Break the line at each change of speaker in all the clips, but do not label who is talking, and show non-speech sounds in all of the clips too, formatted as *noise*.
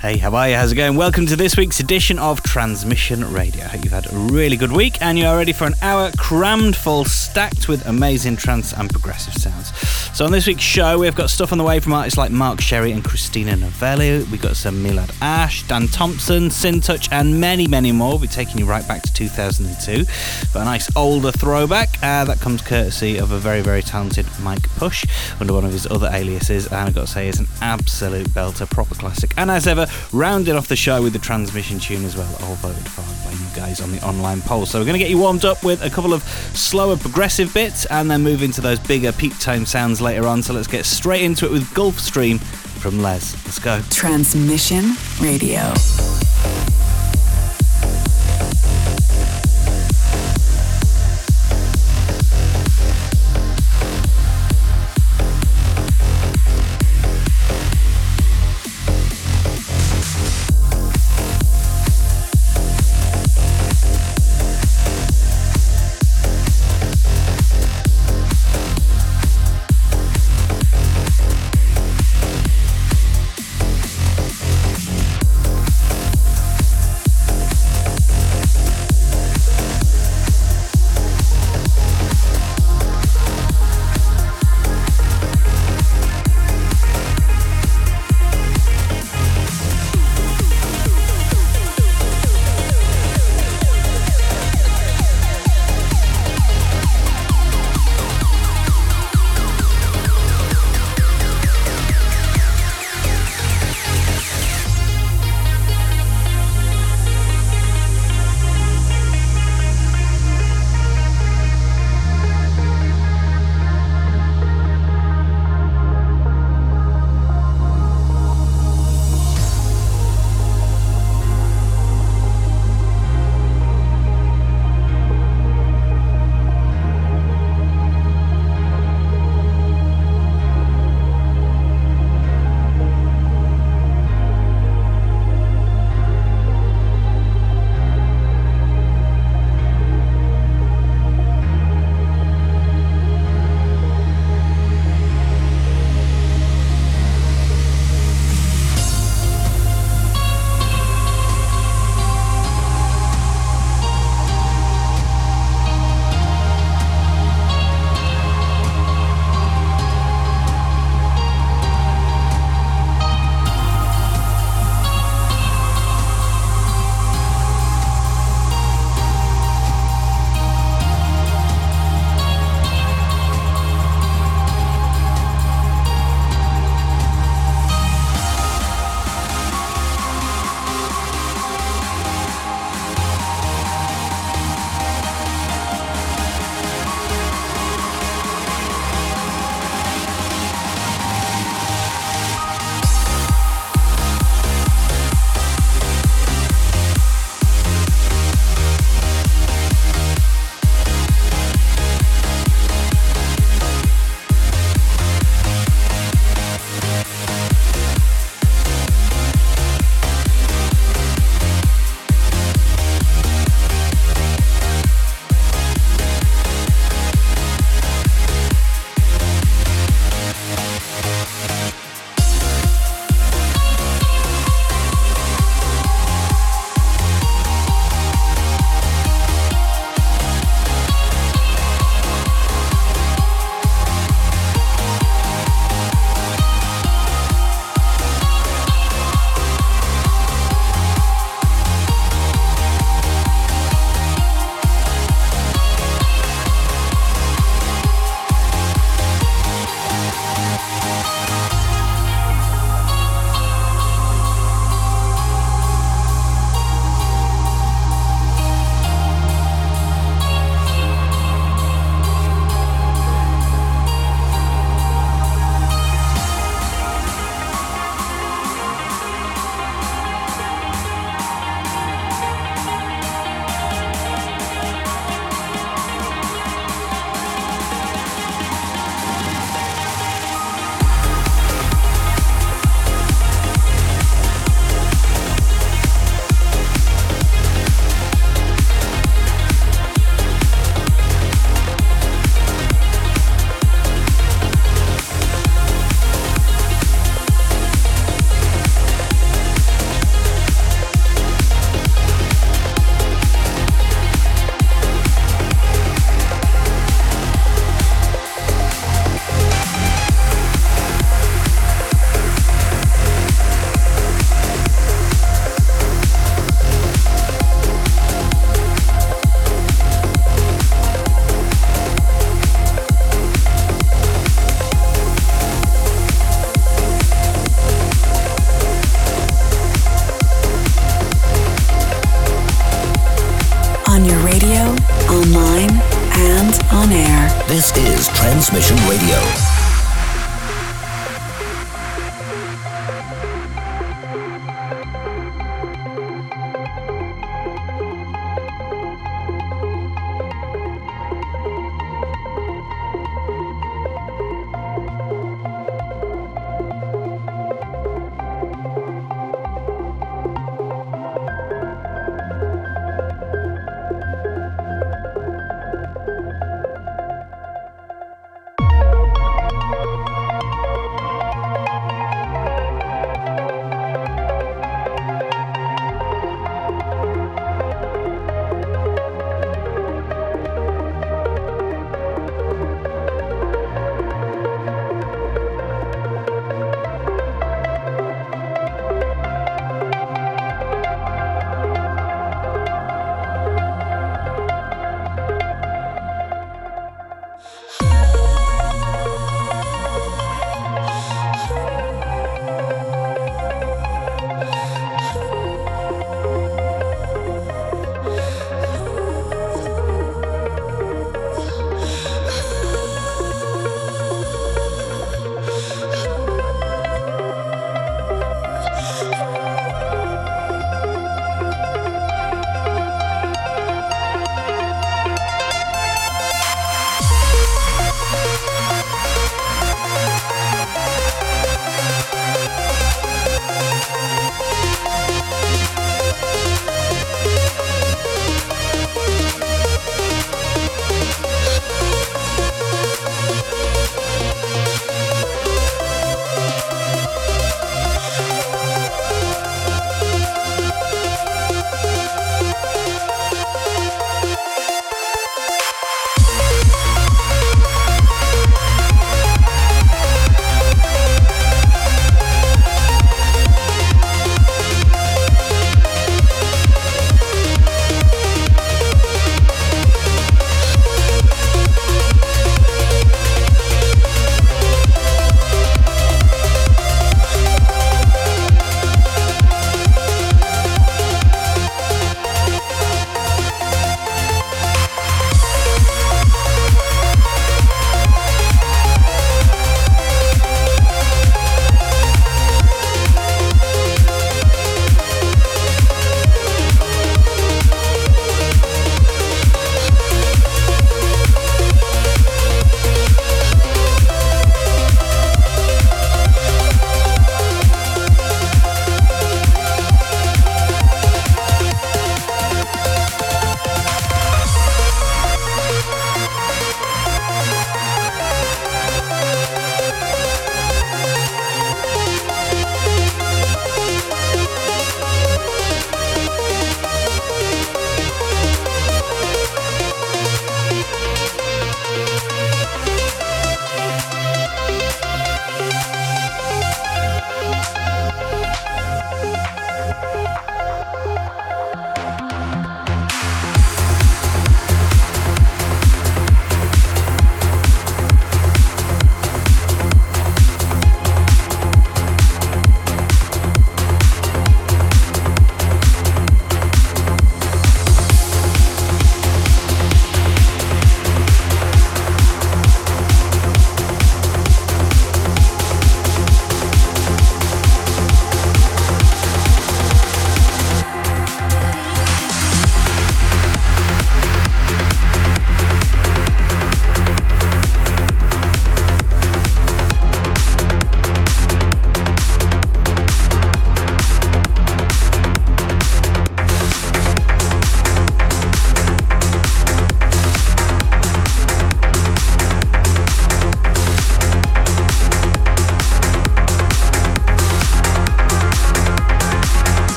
Hey, how are you? How's it going? Welcome to this week's edition of Transmission Radio. I hope you've had a really good week and you are ready for an hour crammed full, stacked with amazing trance and progressive sounds. So, on this week's show, we've got stuff on the way from artists like Mark Sherry and Christina Novelli. We've got some Milad Ash, Dan Thompson, Touch, and many, many more. We'll be taking you right back to 2002. But a nice older throwback uh, that comes courtesy of a very, very talented Mike Push under one of his other aliases. And I've got to say, it's an absolute belter, proper classic. And as ever, rounding off the show with the transmission tune as well, all voted for by you guys on the online poll. So we're going to get you warmed up with a couple of slower progressive bits and then move into those bigger peak time sounds later on. So let's get straight into it with Gulf Stream from Les. Let's go.
Transmission Radio.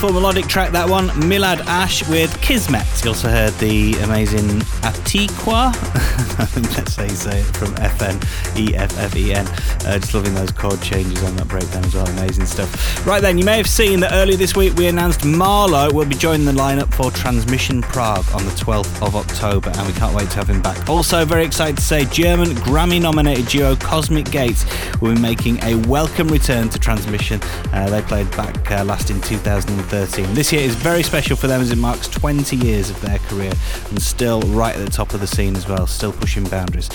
Beautiful melodic track, that one. Milad Ash with Kismet. You also heard the amazing Ateeqah. I think that's say it from Effen, E-F-F-E-N. Uh, just loving those chord changes on that breakdown as well. Amazing stuff. Right then, you may have seen that earlier this week we announced Marlo will be joining the lineup for Transmission Prague on the 12th of October, and we can't wait to have him back. Also, very excited to say German Grammy nominated duo Cosmic Gates will be making a welcome return to Transmission. Uh, they played back uh, last in 2013. This year is very special for them as it marks 20 years of their career and still right at the top of the scene as well, still pushing boundaries.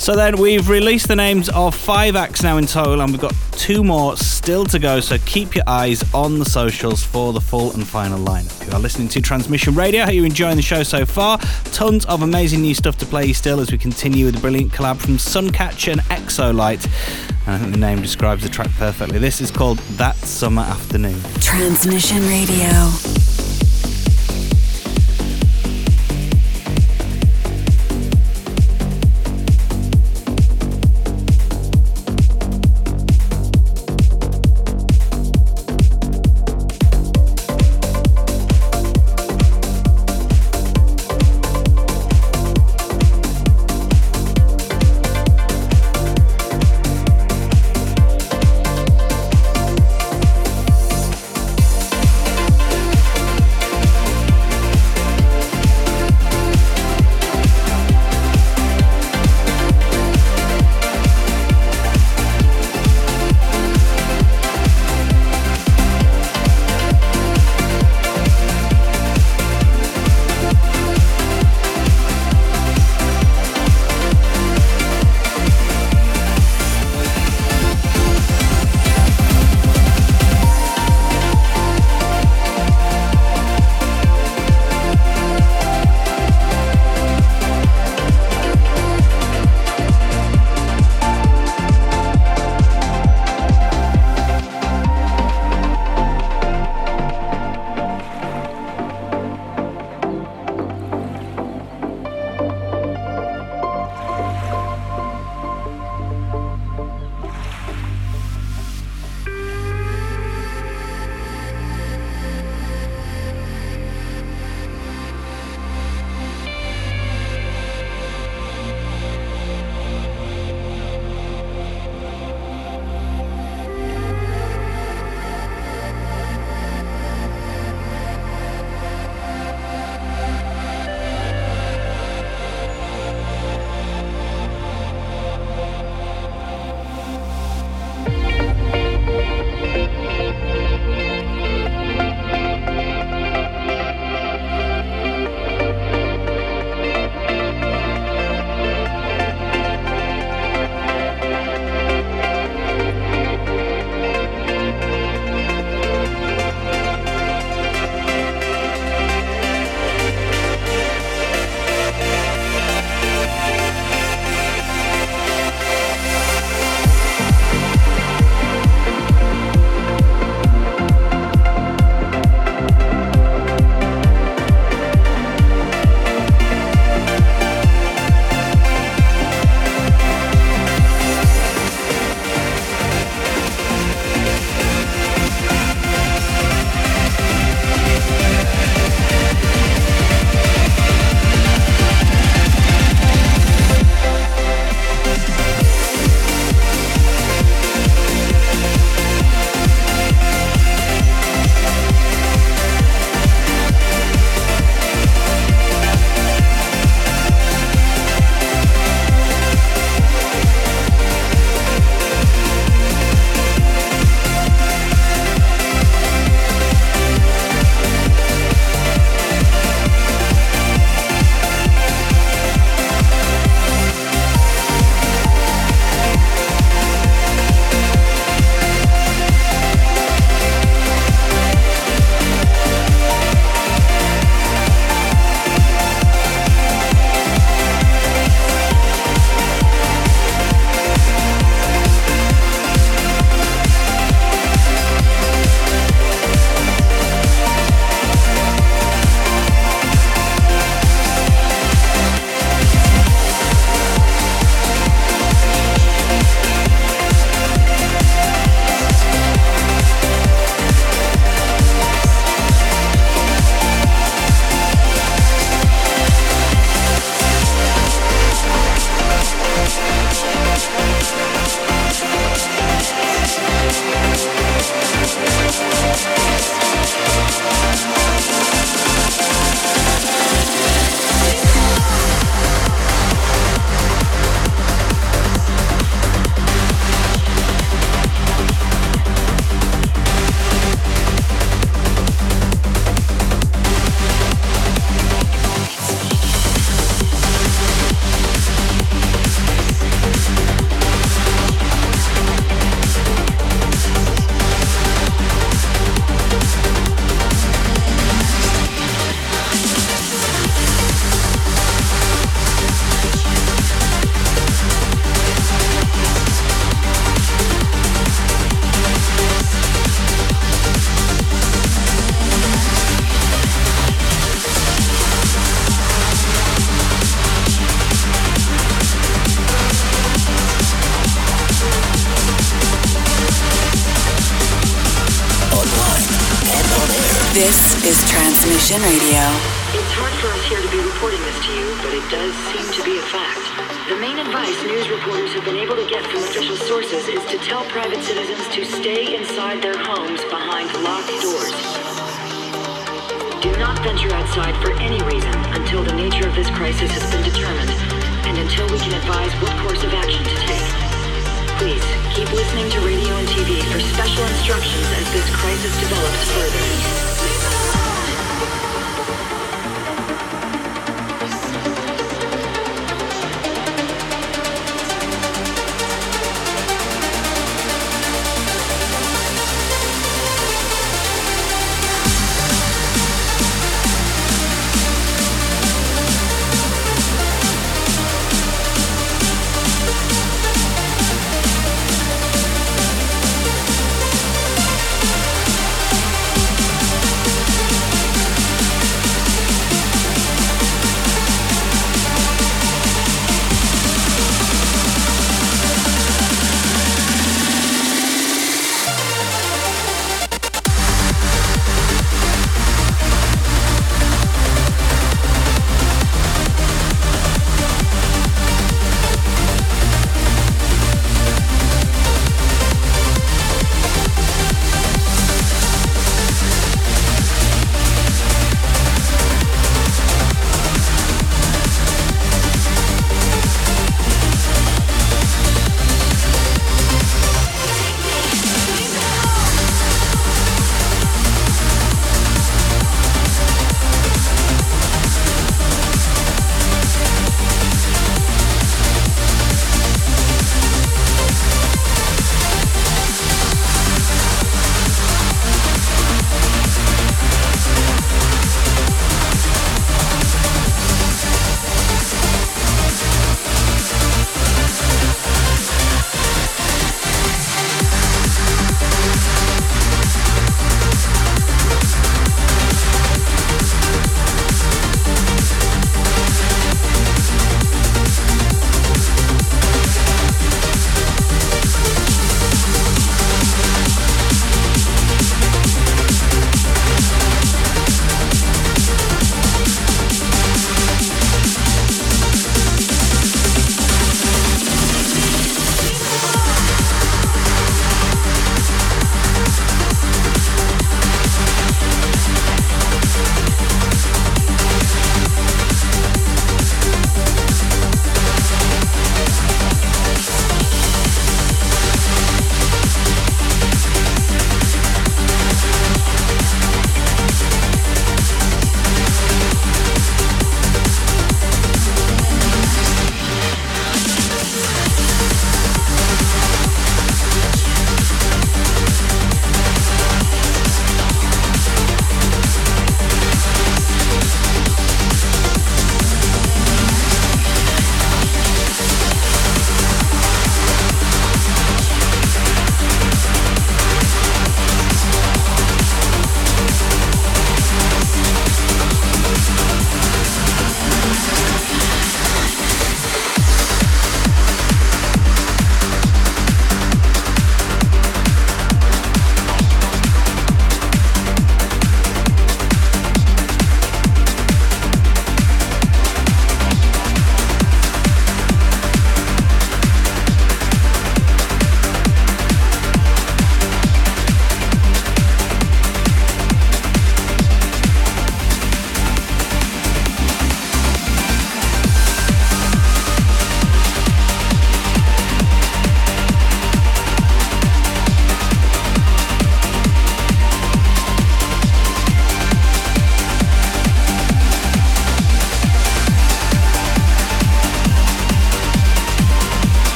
So then we've released the names of five acts now in total, and we've got two more still to go. So keep your eyes on the socials for the full and final lineup. You are listening to Transmission Radio. How are you enjoying the show so far? Tons of amazing new stuff to play still as we continue with a brilliant collab from Suncatcher and Exolight. And I think the name describes the track perfectly. This is called That Summer Afternoon.
Transmission Radio.
Radio.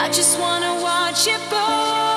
I just wanna watch it
burn.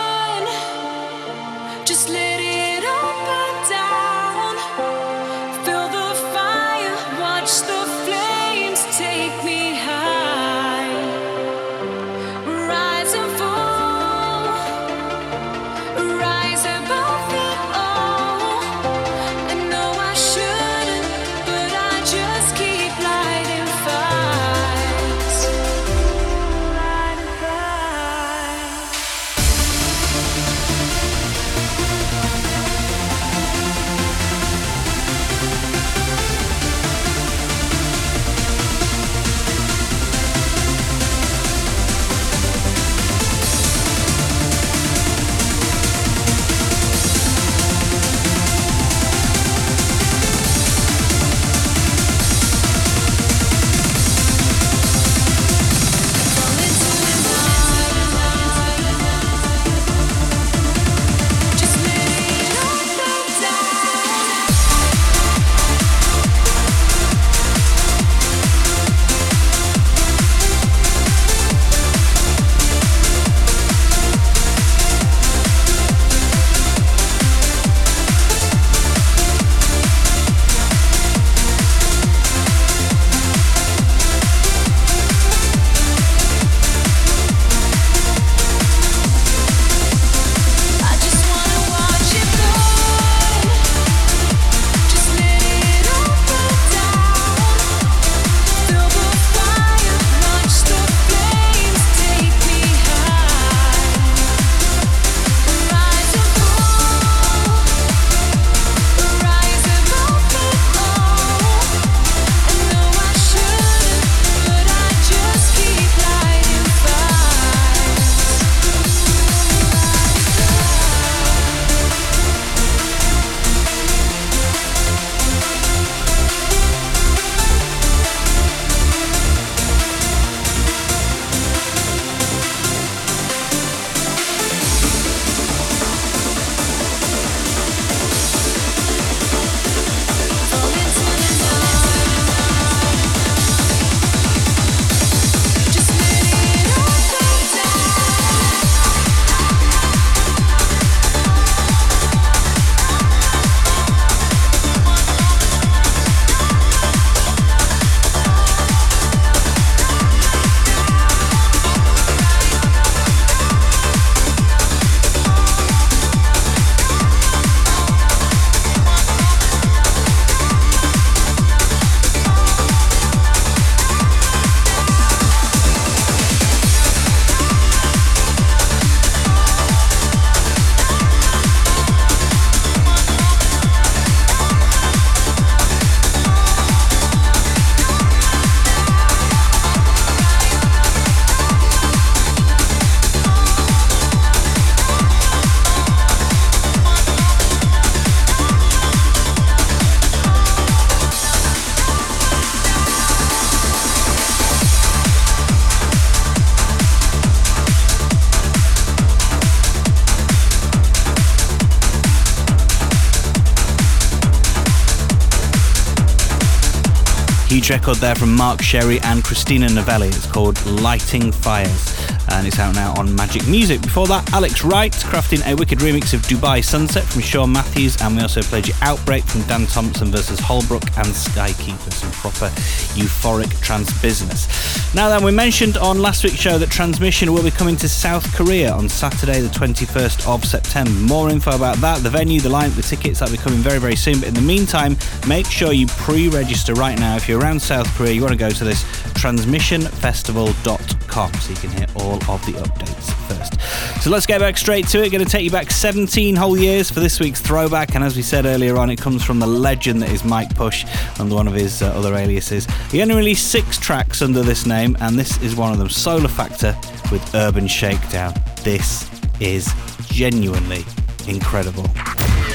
Record there from Mark Sherry and Christina Novelli. It's called Lighting Fires and it's out now on Magik Muzik. Before that, Alex Wright crafting a wicked remix of Dubai Sunset from Sean Mathews, and we also played you Outbreak from Dan Thompson versus Holbrook and Skykeeper, some proper euphoric trance business. Now then, we mentioned on last week's show that Transmission will be coming to South Korea on Saturday, the 21st of September. More info about that, the venue, the line, the tickets, that'll be coming very, very soon. But in the meantime, make sure you pre register right now. If you're around South Korea, you want to go to this transmissionfestival.com so you can hear all of the updates first. So let's get back straight to it. Going to take you back 17 whole years for this week's throwback. And as we said earlier on, it comes from the legend that is Mike Push under one of his uh, other aliases. He only released six tracks under this name, and this is one of them Solar Factor with Urban Shakedown. This is genuinely incredible.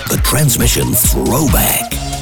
The Transmission Throwback.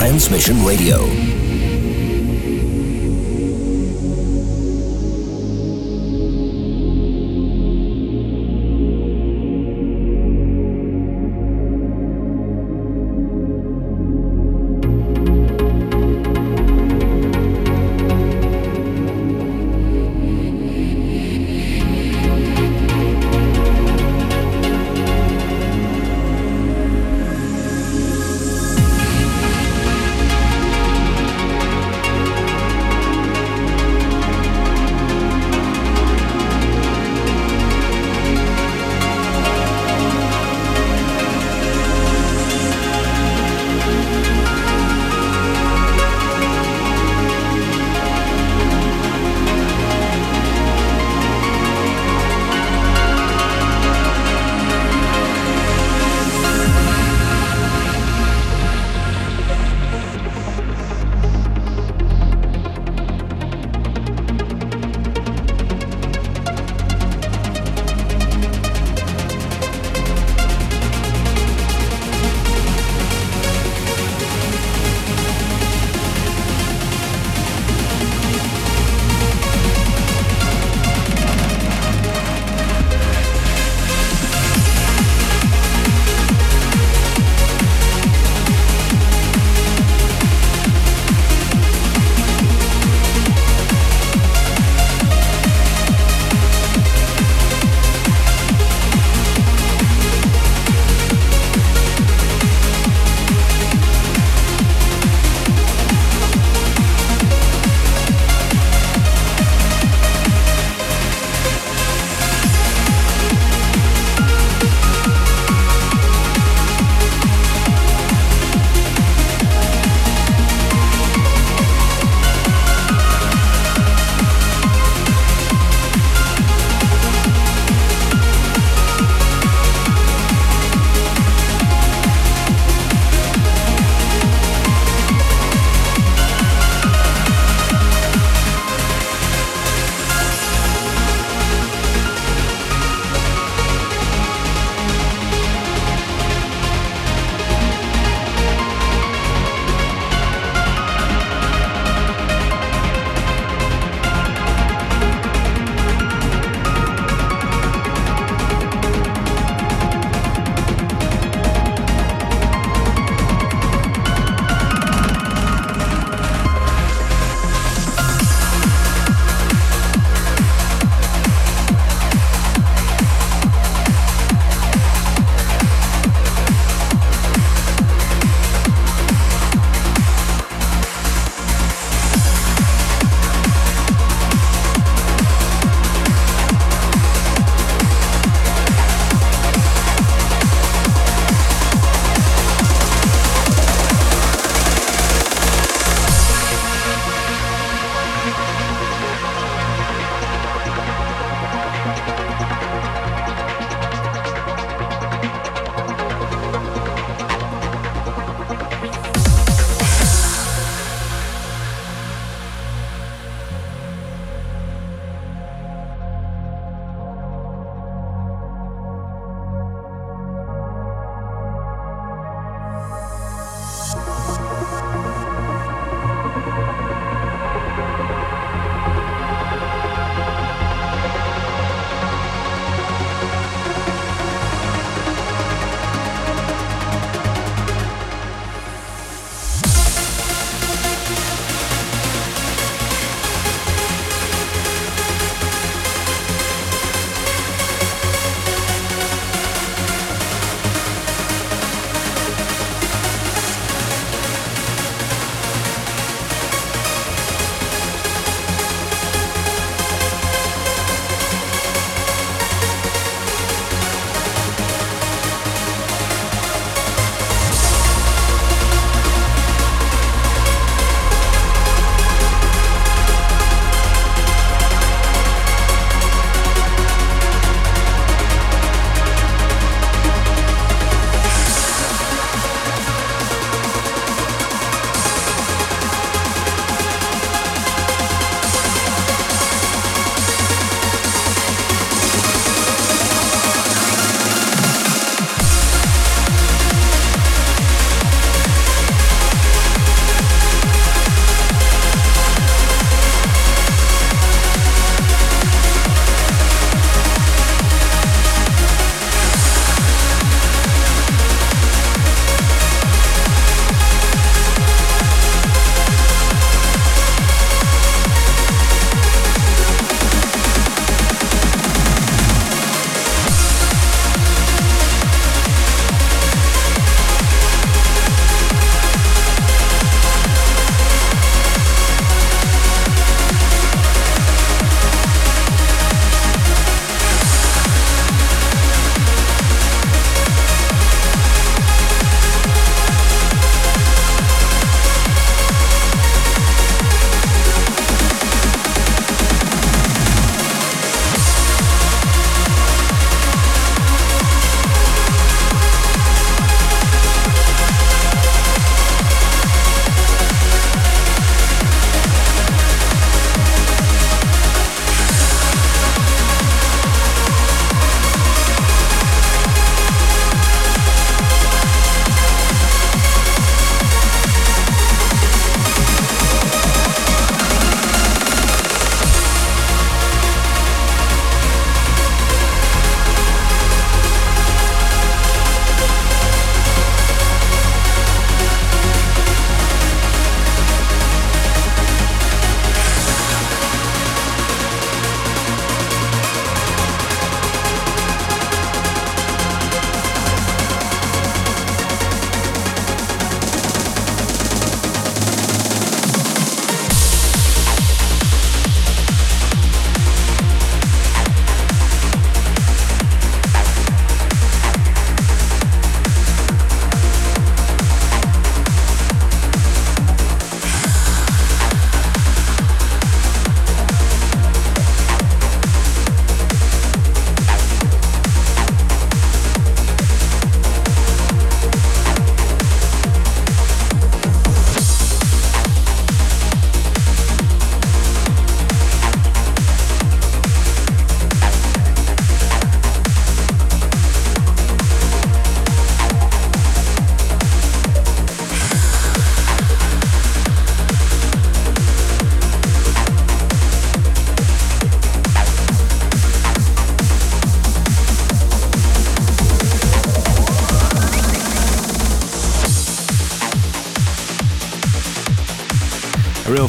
Transmission Radio.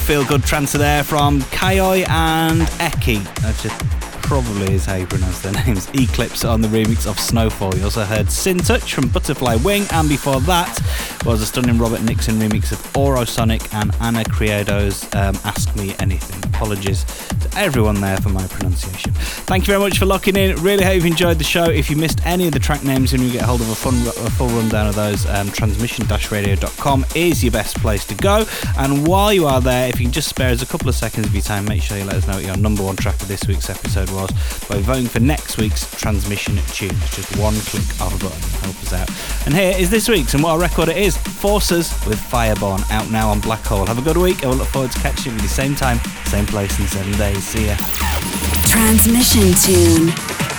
Feel good transfer there from Kiyoi and Eky. That's just probably is how you pronounce their *laughs* names. Eclipse on the remix of Snowfall. You also heard Syntouch from Butterfly Wing, and before that was a stunning Robert Nickson remix of Aurosonic and Ana Criado's um, Ask Me Anything. Apologies to everyone there for my pronunciation. Thank you very much for locking in. Really hope you've enjoyed the show. If you missed any of the track names and you get hold of a, fun, a full rundown of those, um, transmission-radio.com is your best place to go. And while you are there, if you can just spare us a couple of seconds of your time, make sure you let us know what your number one track of this week's episode was by voting for next week's transmission tune. It's just one click of a button. Help us out. And here is this week's, and what a record it is Forces with Fireborn, out now on Black Hole. Have a good week. And I will look forward to catching you at the same time, same place in seven days. See ya.
Transmission tune.